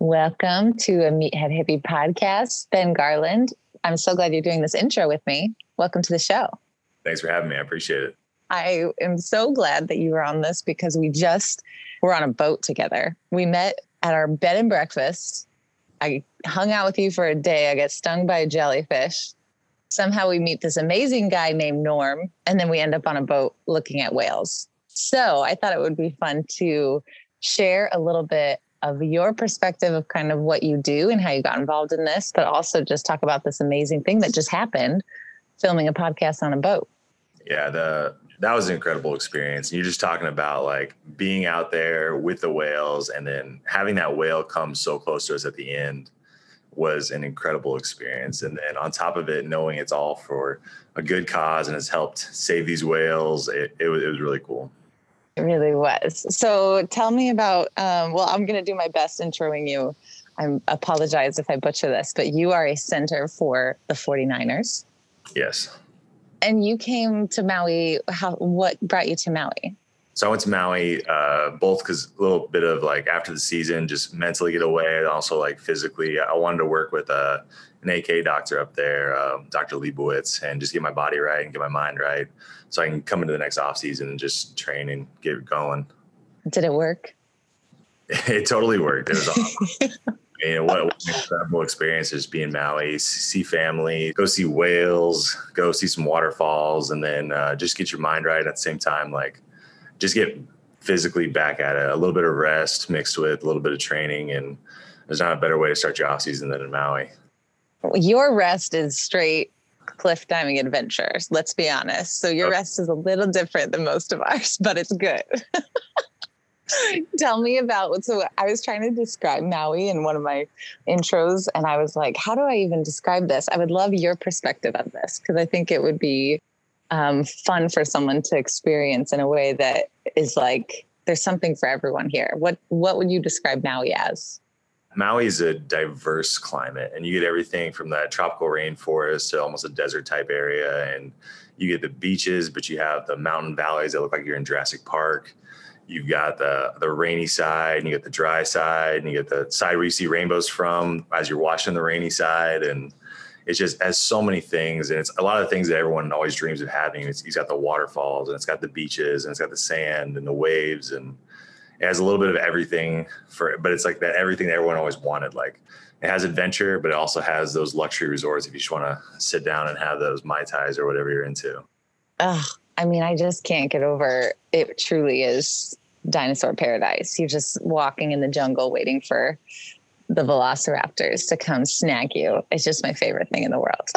Welcome to a Meathead Hippie podcast. Ben Garland, I'm so glad you're doing this intro with me. Welcome to the show. Thanks for having me. I appreciate it. I am so glad that you were on this because we just were on a boat together. We met at our bed and breakfast. I hung out with you for a day. I got stung by a jellyfish. Somehow we meet this amazing guy named Norm, and then we end up on a boat looking at whales. So I thought it would be fun to share a little bit of your perspective of kind of what you do and how you got involved in this, but also just talk about this amazing thing that just happened filming a podcast on a boat. Yeah, the that was an incredible experience. You're just talking about like being out there with the whales and then having that whale come so close to us at the end was an incredible experience. And then on top of it, knowing it's all for a good cause and has helped save these whales, it, it, was, it was really cool. It really was. So tell me about, um, well, I'm going to do my best introing you. I apologize if I butcher this, but you are a center for the 49ers. Yes. And you came to Maui. How? What brought you to Maui? So I went to Maui uh, both because a little bit of like after the season, just mentally get away, and also like physically. I wanted to work with a, uh, an AK doctor up there, uh, Dr. Leibowitz, and just get my body right and get my mind right, so I can come into the next off season and just train and get going. Did it work? it totally worked. It was awesome. you know, what, what an incredible experience just being Maui, see family, go see whales, go see some waterfalls, and then uh, just get your mind right at the same time. Like, just get physically back at it. A little bit of rest mixed with a little bit of training, and there's not a better way to start your off season than in Maui. Your rest is straight cliff diving adventures. Let's be honest. So your rest is a little different than most of ours, but it's good. Tell me about what so I was trying to describe Maui in one of my intros, and I was like, how do I even describe this? I would love your perspective on this because I think it would be um, fun for someone to experience in a way that is like there's something for everyone here. What what would you describe Maui as? Maui is a diverse climate, and you get everything from that tropical rainforest to almost a desert type area, and you get the beaches, but you have the mountain valleys that look like you're in Jurassic Park you've got the the rainy side and you get the dry side and you get the side where you see rainbows from as you're watching the rainy side and it's just has so many things and it's a lot of things that everyone always dreams of having it's, it's got the waterfalls and it's got the beaches and it's got the sand and the waves and it has a little bit of everything for but it's like that everything that everyone always wanted like it has adventure but it also has those luxury resorts if you just want to sit down and have those mai tais or whatever you're into Ugh, I mean, I just can't get over it. Truly is dinosaur paradise. You're just walking in the jungle waiting for the velociraptors to come snag you. It's just my favorite thing in the world.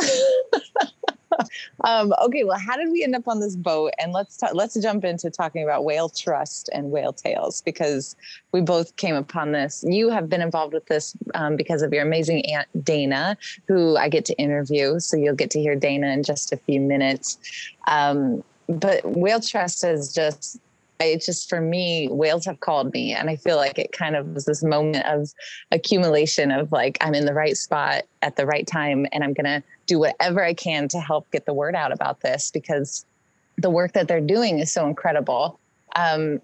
um, okay, well, how did we end up on this boat? And let's talk, let's jump into talking about whale trust and whale tales because we both came upon this. You have been involved with this um, because of your amazing aunt Dana, who I get to interview. So you'll get to hear Dana in just a few minutes. Um, but whale trust is just it's just for me whales have called me and i feel like it kind of was this moment of accumulation of like i'm in the right spot at the right time and i'm going to do whatever i can to help get the word out about this because the work that they're doing is so incredible um,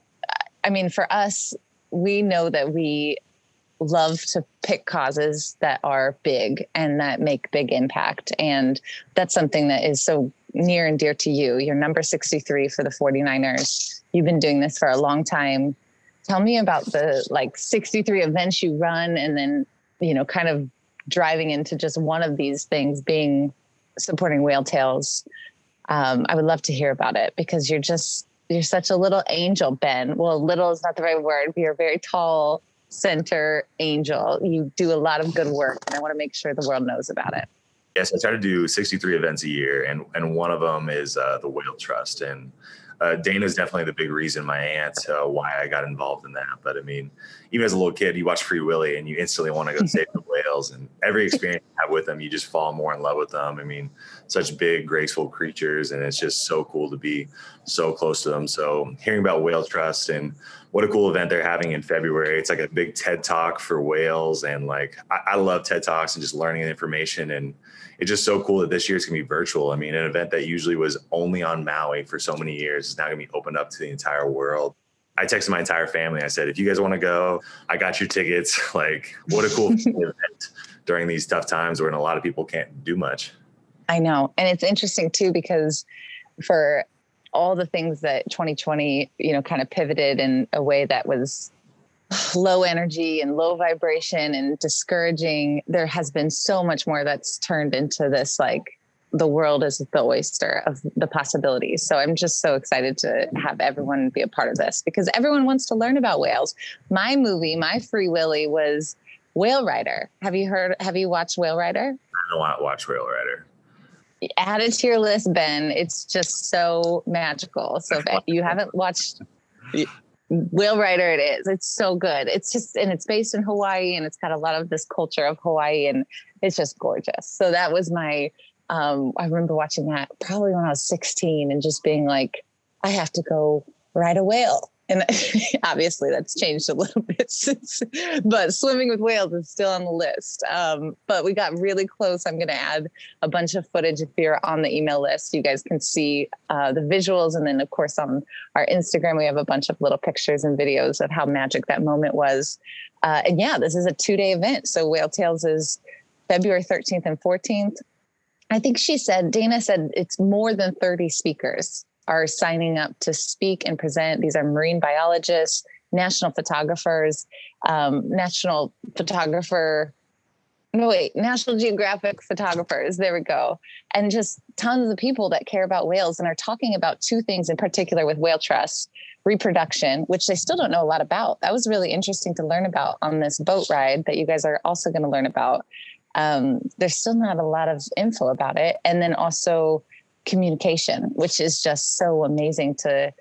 i mean for us we know that we love to pick causes that are big and that make big impact and that's something that is so near and dear to you. You're number 63 for the 49ers. You've been doing this for a long time. Tell me about the like 63 events you run and then, you know, kind of driving into just one of these things being supporting whale tales. Um, I would love to hear about it because you're just, you're such a little angel, Ben. Well, little is not the right word. You're a very tall center angel. You do a lot of good work, and I want to make sure the world knows about it. Yes, I try to do 63 events a year, and and one of them is uh, the Whale Trust. And uh, Dana is definitely the big reason my aunt uh, why I got involved in that. But I mean, even as a little kid, you watch Free Willy and you instantly want to go save the whales. And every experience you have with them, you just fall more in love with them. I mean, such big, graceful creatures, and it's just so cool to be so close to them. So hearing about Whale Trust and what a cool event they're having in February. It's like a big TED talk for whales. And like, I, I love TED talks and just learning the information. And it's just so cool that this year it's gonna be virtual. I mean, an event that usually was only on Maui for so many years is now gonna be opened up to the entire world. I texted my entire family. I said, if you guys want to go, I got your tickets. Like, what a cool event during these tough times when a lot of people can't do much. I know. And it's interesting too, because for all the things that 2020, you know, kind of pivoted in a way that was low energy and low vibration and discouraging, there has been so much more that's turned into this like the world is the oyster of the possibilities. So I'm just so excited to have everyone be a part of this because everyone wants to learn about whales. My movie, my Free Willy was Whale Rider. Have you heard have you watched Whale Rider? I don't watch Whale Rider. Add it to your list, Ben. It's just so magical. So if you haven't watched Whale Rider, it is. It's so good. It's just and it's based in Hawaii and it's got a lot of this culture of Hawaii and it's just gorgeous. So that was my um, I remember watching that probably when I was 16 and just being like, I have to go ride a whale. And obviously that's changed a little bit since, but swimming with whales is still on the list. Um, but we got really close. I'm going to add a bunch of footage if you're on the email list. You guys can see uh, the visuals. And then, of course, on our Instagram, we have a bunch of little pictures and videos of how magic that moment was. Uh, and yeah, this is a two day event. So Whale Tales is February 13th and 14th. I think she said, Dana said it's more than 30 speakers are signing up to speak and present. These are marine biologists, national photographers, um, national photographer, no, wait, National Geographic photographers. There we go. And just tons of people that care about whales and are talking about two things in particular with Whale Trust reproduction, which they still don't know a lot about. That was really interesting to learn about on this boat ride that you guys are also going to learn about um, there's still not a lot of info about it. And then also communication, which is just so amazing to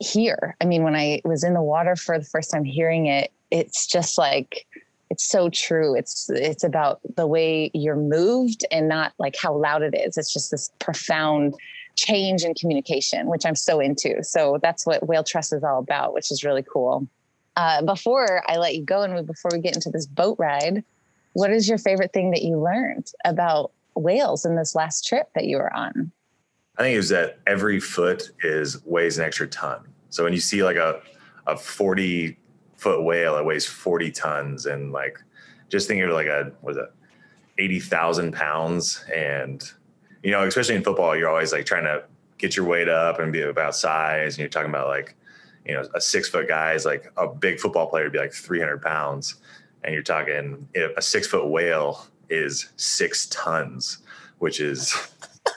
hear. I mean, when I was in the water for the first time hearing it, it's just like it's so true. It's it's about the way you're moved and not like how loud it is. It's just this profound change in communication, which I'm so into. So that's what Whale Trust is all about, which is really cool. Uh, before I let you go and we, before we get into this boat ride, what is your favorite thing that you learned about whales in this last trip that you were on? I think it was that every foot is weighs an extra ton. So when you see like a a 40 foot whale, it weighs 40 tons, and like just think of like a was it 80,000 pounds, and you know, especially in football, you're always like trying to get your weight up and be about size, and you're talking about like you know a six foot guy is like a big football player would be like 300 pounds and you're talking a six foot whale is six tons, which is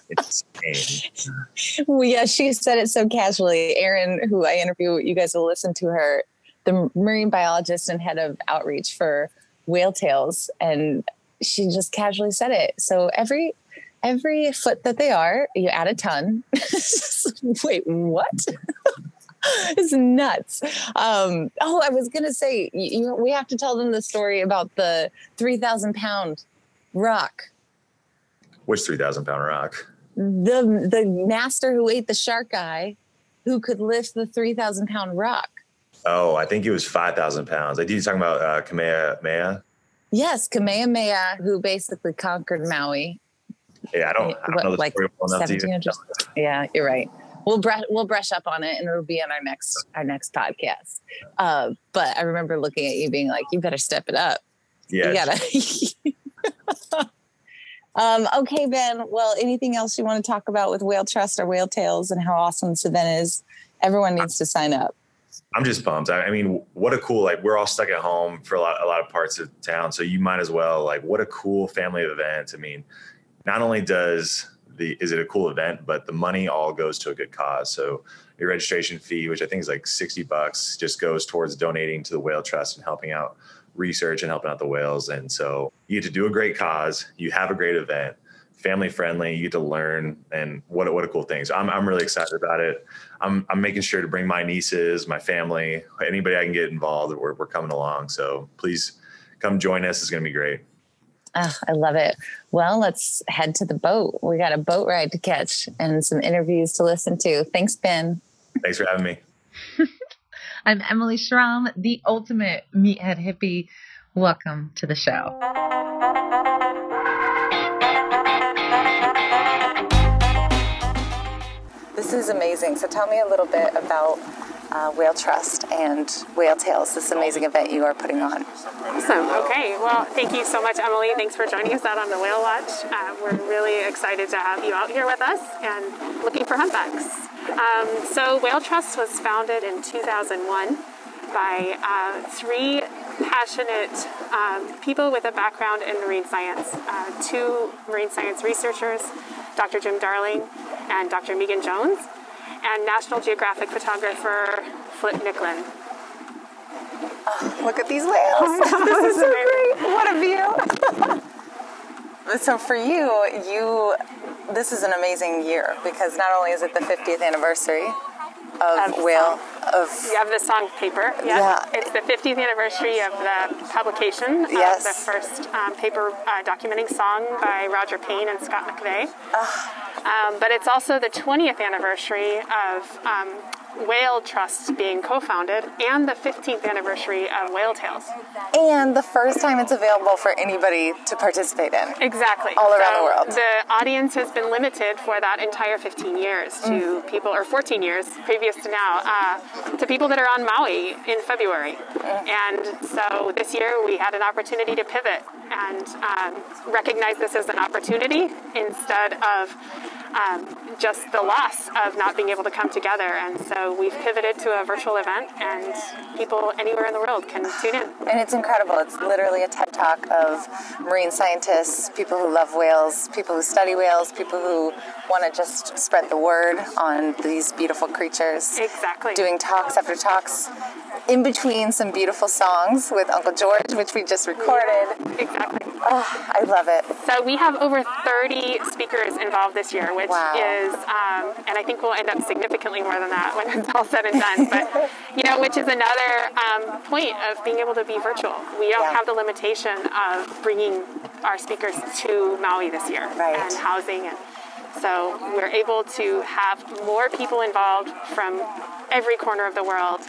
insane. well, yeah, she said it so casually. Erin, who I interview, you guys will listen to her, the marine biologist and head of outreach for Whale Tales, and she just casually said it. So every every foot that they are, you add a ton. Wait, what? it's nuts. Um, oh, I was gonna say you, we have to tell them the story about the three thousand pound rock. Which three thousand pound rock? The the master who ate the shark guy, who could lift the three thousand pound rock. Oh, I think it was five thousand pounds. I did you talking about uh, Kamehameha? Yes, Kamehameha, who basically conquered Maui. Yeah, I don't, I don't what, know the like story well enough to Yeah, you're right we'll brush we'll brush up on it and it'll be on our next our next podcast. Uh, but I remember looking at you being like, you better step it up. Yeah. You gotta um, okay, Ben. Well, anything else you want to talk about with Whale Trust or Whale Tales and how awesome this event is? Everyone needs to sign up. I'm just pumped. I, I mean, what a cool like we're all stuck at home for a lot a lot of parts of town, so you might as well like what a cool family event. I mean, not only does the is it a cool event, but the money all goes to a good cause. So your registration fee, which I think is like 60 bucks, just goes towards donating to the Whale Trust and helping out research and helping out the whales. And so you get to do a great cause, you have a great event, family friendly, you get to learn and what a, what a cool thing. So I'm, I'm really excited about it. I'm, I'm making sure to bring my nieces, my family, anybody I can get involved. We're, we're coming along. So please come join us. It's going to be great. Oh, I love it. Well, let's head to the boat. We got a boat ride to catch and some interviews to listen to. Thanks, Ben. Thanks for having me. I'm Emily Schramm, the ultimate meathead hippie. Welcome to the show. This is amazing. So tell me a little bit about uh, Whale Trust and Whale Tales, this amazing event you are putting on. Awesome. Okay. Well, thank you so much, Emily. Thanks for joining us out on the Whale Watch. Uh, we're really excited to have you out here with us and looking for humpbacks. Um, so, Whale Trust was founded in 2001 by uh, three passionate um, people with a background in marine science. Uh, two marine science researchers, Dr. Jim Darling and Dr. Meagan Jones, and National Geographic photographer Flip Nicklin. Oh, look at these whales. Oh this is so great. What a view. so for you, you this is an amazing year because not only is it the 50th anniversary of, of whale of you have the song paper yeah. yeah. it's the 50th anniversary of the publication yes. of the first um, paper uh, documenting song by roger payne and scott McVay uh. um, but it's also the 20th anniversary of um, Whale Trust being co founded and the 15th anniversary of Whale Tales. And the first time it's available for anybody to participate in. Exactly. All around so the world. The audience has been limited for that entire 15 years to mm. people, or 14 years previous to now, uh, to people that are on Maui in February. Mm. And so this year we had an opportunity to pivot and um, recognize this as an opportunity instead of um, just the loss of not being able to come together. And so we've pivoted to a virtual event, and people anywhere in the world can tune in. And it's incredible. It's literally a TED talk of marine scientists, people who love whales, people who study whales, people who want to just spread the word on these beautiful creatures. Exactly. Doing talks after talks in between some beautiful songs with Uncle George, which we just recorded. Exactly. Oh, I love it. So we have over 30 speakers involved this year, which wow. is, um, and I think we'll end up significantly more than that when it's all said and done. But you know, which is another um, point of being able to be virtual. We don't yeah. have the limitation of bringing our speakers to Maui this year right. and housing and. So we're able to have more people involved from every corner of the world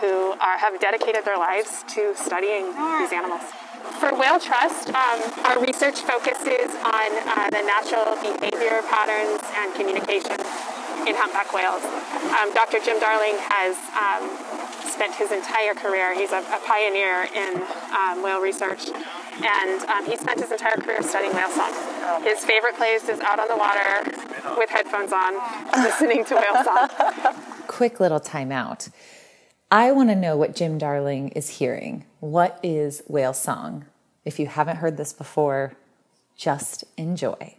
who are, have dedicated their lives to studying these animals. For Whale Trust, um, our research focuses on uh, the natural behavior patterns and communication in humpback whales. Um, Dr. Jim Darling has um, spent his entire career, he's a, a pioneer in um, whale research, and um, he spent his entire career studying whale song. His favorite place is out on the water with headphones on, listening to whale song. Quick little timeout. I want to know what Jim Darling is hearing. What is whale song? If you haven't heard this before, just enjoy.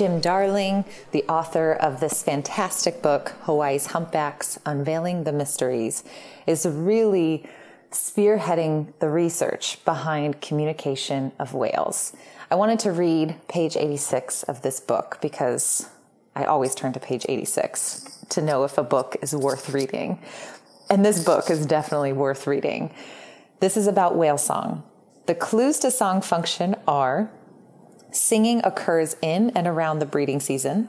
Jim Darling, the author of this fantastic book, Hawaii's Humpbacks Unveiling the Mysteries, is really spearheading the research behind communication of whales. I wanted to read page 86 of this book because I always turn to page 86 to know if a book is worth reading. And this book is definitely worth reading. This is about whale song. The clues to song function are Singing occurs in and around the breeding season.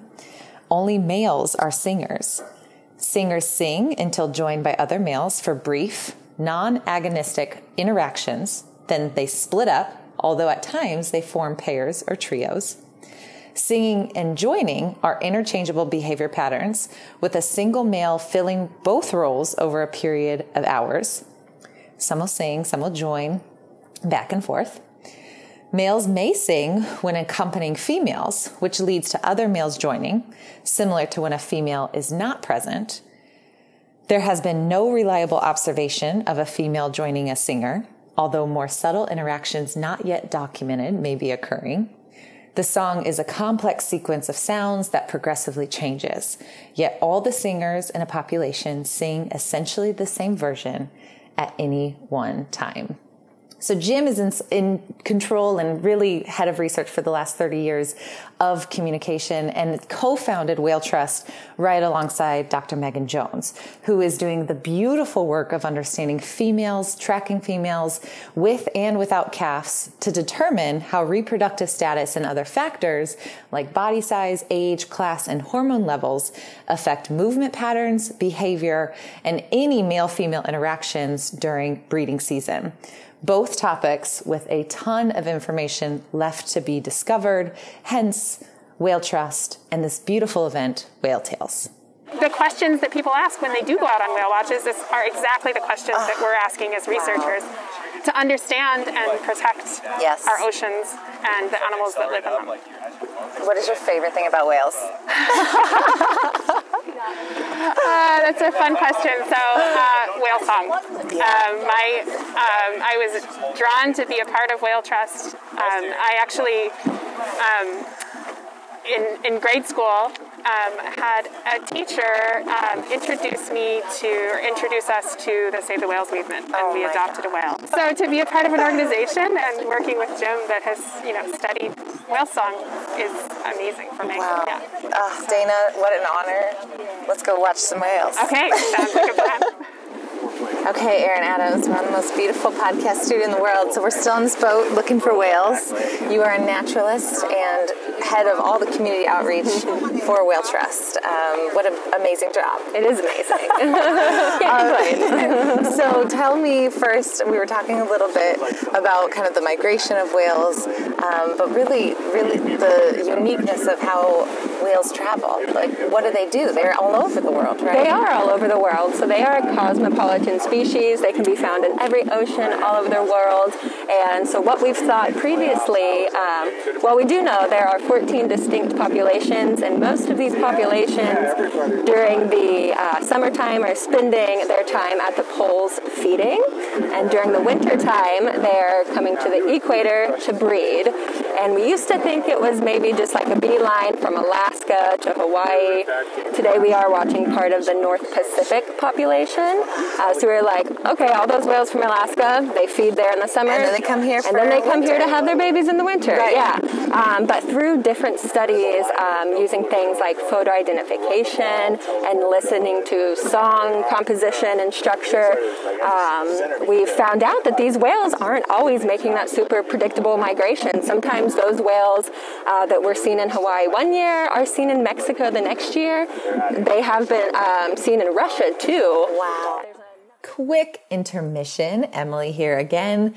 Only males are singers. Singers sing until joined by other males for brief, non agonistic interactions. Then they split up, although at times they form pairs or trios. Singing and joining are interchangeable behavior patterns, with a single male filling both roles over a period of hours. Some will sing, some will join, back and forth. Males may sing when accompanying females, which leads to other males joining, similar to when a female is not present. There has been no reliable observation of a female joining a singer, although more subtle interactions not yet documented may be occurring. The song is a complex sequence of sounds that progressively changes, yet all the singers in a population sing essentially the same version at any one time. So Jim is in, in, control and really head of research for the last 30 years of communication and co-founded Whale Trust right alongside Dr. Meagan Jones, who is doing the beautiful work of understanding females, tracking females with and without calves to determine how reproductive status and other factors like body size, age, class, and hormone levels affect movement patterns, behavior, and any male-female interactions during breeding season both topics with a ton of information left to be discovered, hence Whale Trust and this beautiful event, Whale Tales. The questions that people ask when they do go out on whale watches are exactly the questions that we're asking as researchers wow. to understand and protect yes. our oceans and the animals that live in them. What is your favorite thing about whales? Uh, that's a fun question. So, uh, whale song. Um, my, um, I was drawn to be a part of Whale Trust. Um, I actually, um, in, in grade school, um, had a teacher um, introduce me to, or introduce us to the Save the Whales movement, and oh we adopted God. a whale. So to be a part of an organization and working with Jim that has, you know, studied whale song is amazing for me. Wow. Yeah. Uh, Dana, what an honor. Let's go watch some whales. Okay, sounds like a plan. Okay, Erin Adams, we're on the most beautiful podcast studio in the world. So we're still on this boat looking for whales. You are a naturalist and head of all the community outreach for Whale Trust. Um, what an amazing job! It is amazing. um, so tell me first. We were talking a little bit about kind of the migration of whales, um, but really, really the uniqueness of how whales travel. Like, what do they do? They're all over the world, right? They are all over the world. So they are a cosmopolitan species. They can be found in every ocean all over the world. And so what we've thought previously, um, well, we do know there are 14 distinct populations, and most of these populations during the uh, summertime are spending their time at the poles feeding, and during the winter time they're coming to the equator to breed. And we used to think it was maybe just like a beeline from Alaska to Hawaii. Today we are watching part of the North Pacific population. Uh, so we are like, okay, all those whales from Alaska, they feed there in the summer. And then they come here And then they come winter. here to have their babies in the winter. Right. Yeah. Um, but through different studies, um, using things like photo identification and listening to song composition and structure, um, we found out that these whales aren't always making that super predictable migration. Sometimes those whales uh, that were seen in Hawaii one year are seen in Mexico the next year. They have been um, seen in Russia too. Wow. Quick intermission. Emily here again.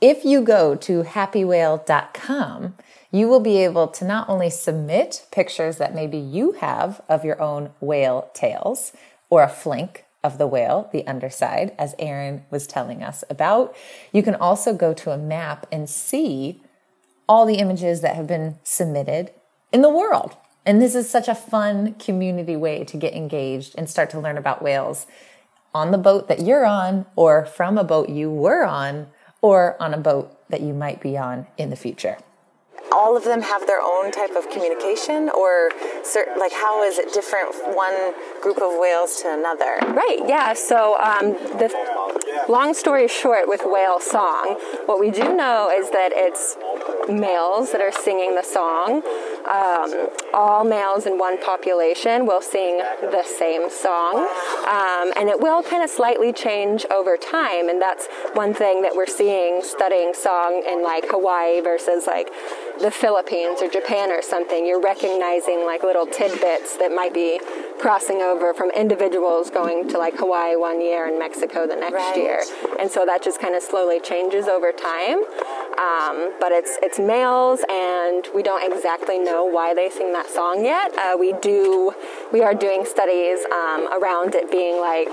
If you go to happywhale.com, you will be able to not only submit pictures that maybe you have of your own whale tails or a flank of the whale, the underside, as Erin was telling us about. You can also go to a map and see all the images that have been submitted in the world. And this is such a fun community way to get engaged and start to learn about whales on the boat that you're on, or from a boat you were on, or on a boat that you might be on in the future all of them have their own type of communication or like how is it different one group of whales to another right yeah so um, the long story short with whale song what we do know is that it's males that are singing the song um, all males in one population will sing the same song. Um, and it will kind of slightly change over time. And that's one thing that we're seeing studying song in like hawaii versus like the Philippines or Japan or something, you're recognizing like little tidbits that might be crossing over from individuals going to like Hawaii one year and Mexico the next right. year. And so that just kind of slowly changes over time. Um, but it's it's males, and we don't exactly know why they sing that song yet. Uh, we do we are doing studies um, around it being like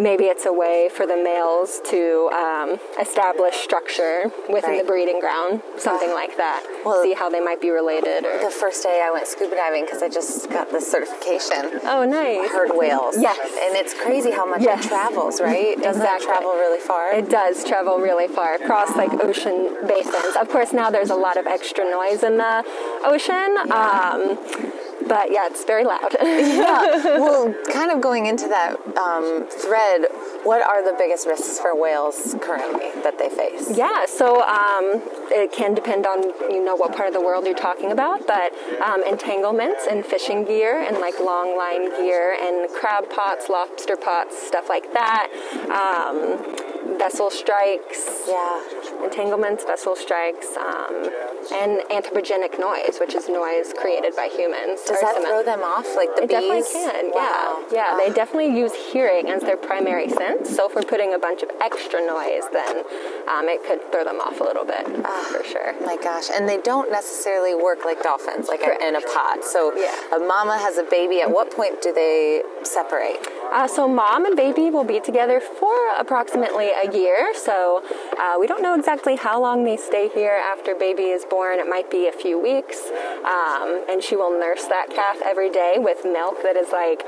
maybe it's a way for the males to um, establish structure within right. the breeding ground, something uh, like that. Well, See how they might be related. Or... The first day I went scuba diving because I just got this certification. Oh, nice. Heard whales. Yes. And it's crazy how much yes. it travels, right? Doesn't exactly. that travel really far? It does travel really far across like ocean basins. Of course, now there's a lot of extra noise in the ocean. Yeah. Um, but yeah, it's very loud. yeah. Well, kind of going into that um, thread, what are the biggest risks for whales currently that they face? Yeah, so um, it can depend on you know what part of the world you're talking about, but um, entanglements and fishing gear and like long line gear and crab pots, lobster pots, stuff like that. Um, vessel strikes. Yeah. Entanglements, vessel strikes, um, and anthropogenic noise, which is noise created by humans. Does that throw them off, like the it bees? definitely can. Wow. Yeah, yeah. They definitely use hearing as their primary sense. So if we're putting a bunch of extra noise, then um, it could throw them off a little bit, for sure. My gosh, and they don't necessarily work like dolphins, like Correct. in a pod. So Yeah. a mama has a baby. At what point do they separate? Uh, so mom and baby will be together for approximately a year. So uh, we don't know exactly how long they stay here after baby is born. It might be a few weeks. Um, and she will nurse that calf every day with milk that is like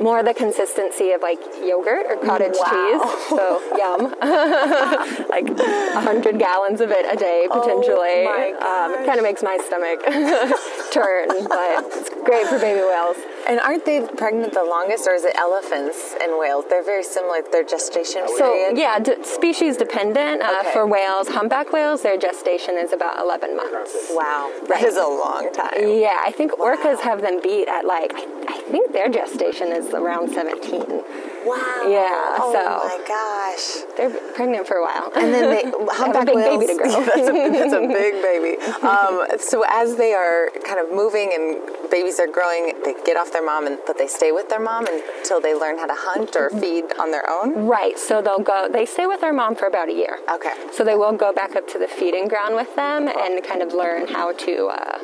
more the consistency of like yogurt or cottage Wow. cheese. So yum. like a hundred gallons of it a day potentially. my um, it kind of makes my stomach turn, but it's great for baby whales. And aren't they pregnant the longest, or is it elephants and whales? They're very similar. Their gestation period. So period. yeah, d- species dependent. Uh, Okay. For whales, humpback whales, their gestation is about 11 months. Wow, that Right. is a long time. Yeah, I think orcas have them beat at like I, I think their gestation is around 17. Wow. Yeah, Oh so- my gosh. They're pregnant for a while. And then they They have a humpback big whales. baby to grow. that's, a, that's a big baby. Um, so as they are kind of moving and babies are growing, they get off their mom, and but they stay with their mom until they learn how to hunt or feed on their own. Right, so they'll go, they stay with their mom for about a year. Okay. So they will go back up to the feeding ground with them and kind of learn how to uh,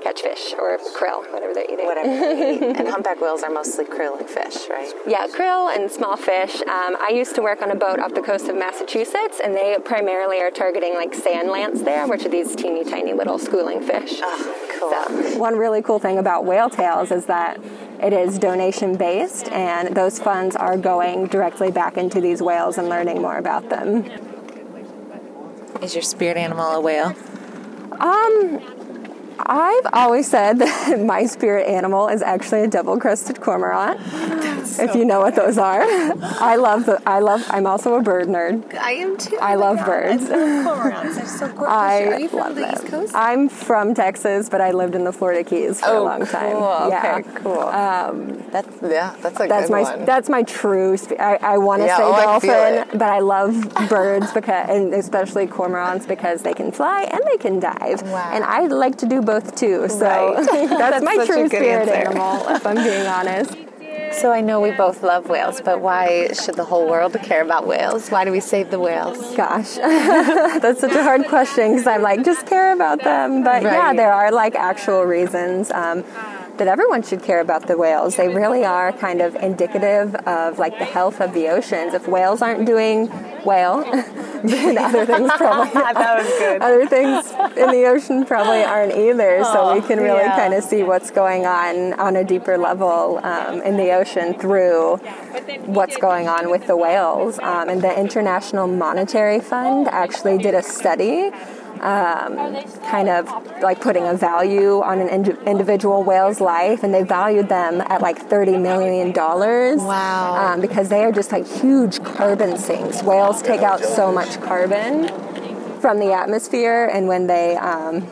catch fish or krill, whatever they're eating. Whatever. they eat. and humpback whales are mostly krill and fish, right? Yeah, krill and small fish. Um, I used to work on a boat off the coast of Massachusetts, and they primarily are targeting like sand lance there, which are these teeny tiny little schooling fish. Oh, cool. So, one really cool thing about Whale Tales is that it is donation based, and those funds are going directly back into these whales and learning more about them. Is your spirit animal a whale? Um, I've always said that my spirit animal is actually a double-crested cormorant. if you know what those are, I love the. I love. I'm also a bird nerd. I am too. I love birds. cormorants. They're so gorgeous. I are you from the them. East Coast? I'm from Texas, but I lived in the Florida Keys for Oh, a long time. cool. Yeah. Okay, cool. Um, that's yeah, that's a That's good my one. that's my true. Sp- I, I want to Yeah, say oh, I dolphin, but I love birds because, and especially cormorants because they can fly and they can dive. Wow. And I like to do both too. So Right. that's, That's my true spirit answer. animal, if I'm being honest. So I know we both love whales, but why should the whole world care about whales? Why do we save the whales? Gosh, that's such a hard question because I'm like, just care about them. But yeah, there are like actual reasons um, that everyone should care about the whales. They really are kind of indicative of like the health of the oceans. If whales aren't doing well, then other things probably that was good. other things in the ocean probably aren't either. so we can really yeah. kind of see what's going on on a deeper level um, in the ocean through what's going on with the whales. Um, and the International Monetary Fund actually did a study. Um, kind of like putting a value on an indi- individual whale's life, and they valued them at like thirty million dollars. Wow. Um, because they are just like huge carbon sinks. Whales take out so much carbon from the atmosphere, and when they um,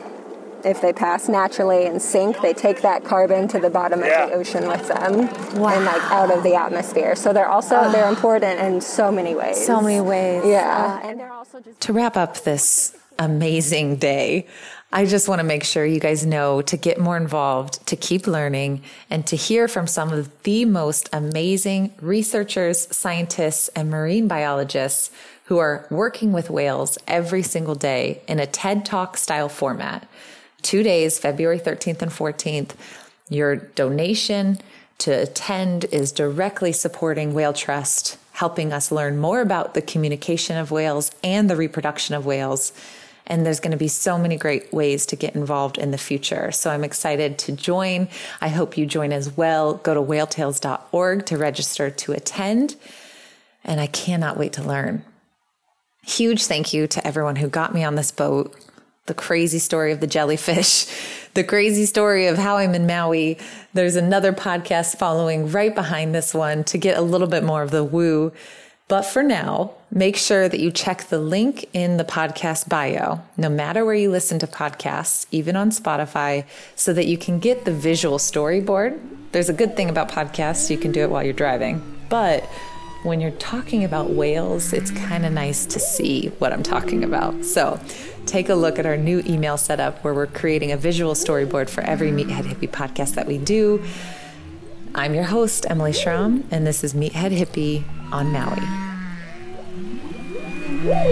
if they pass naturally and sink, they take that carbon to the bottom of the ocean with them and like out of the atmosphere. So they're also they're important in so many ways. So many ways. Yeah, and they're also just To wrap up this amazing day, I just want to make sure you guys know to get more involved, to keep learning, and to hear from some of the most amazing researchers, scientists, and marine biologists who are working with whales every single day in a TED Talk style format. Two days, February 13th and 14th. Your donation to attend is directly supporting Whale Trust, helping us learn more about the communication of whales and the reproduction of whales. And there's going to be so many great ways to get involved in the future. So I'm excited to join. I hope you join as well. Go to whaletales.org to register to attend. And I cannot wait to learn. Huge thank you to everyone who got me on this boat, the crazy story of the jellyfish, the crazy story of how I'm in Maui. There's another podcast following right behind this one to get a little bit more of the woo. But for now, make sure that you check the link in the podcast bio, no matter where you listen to podcasts, even on Spotify, so that you can get the visual storyboard. There's a good thing about podcasts, you can do it while you're driving. But when you're talking about whales, it's kind of nice to see what I'm talking about. So take a look at our new email setup where we're creating a visual storyboard for every Meathead Hippie podcast that we do. I'm your host, Emily Schramm, and this is Meathead Hippie on Maui. Mm-hmm.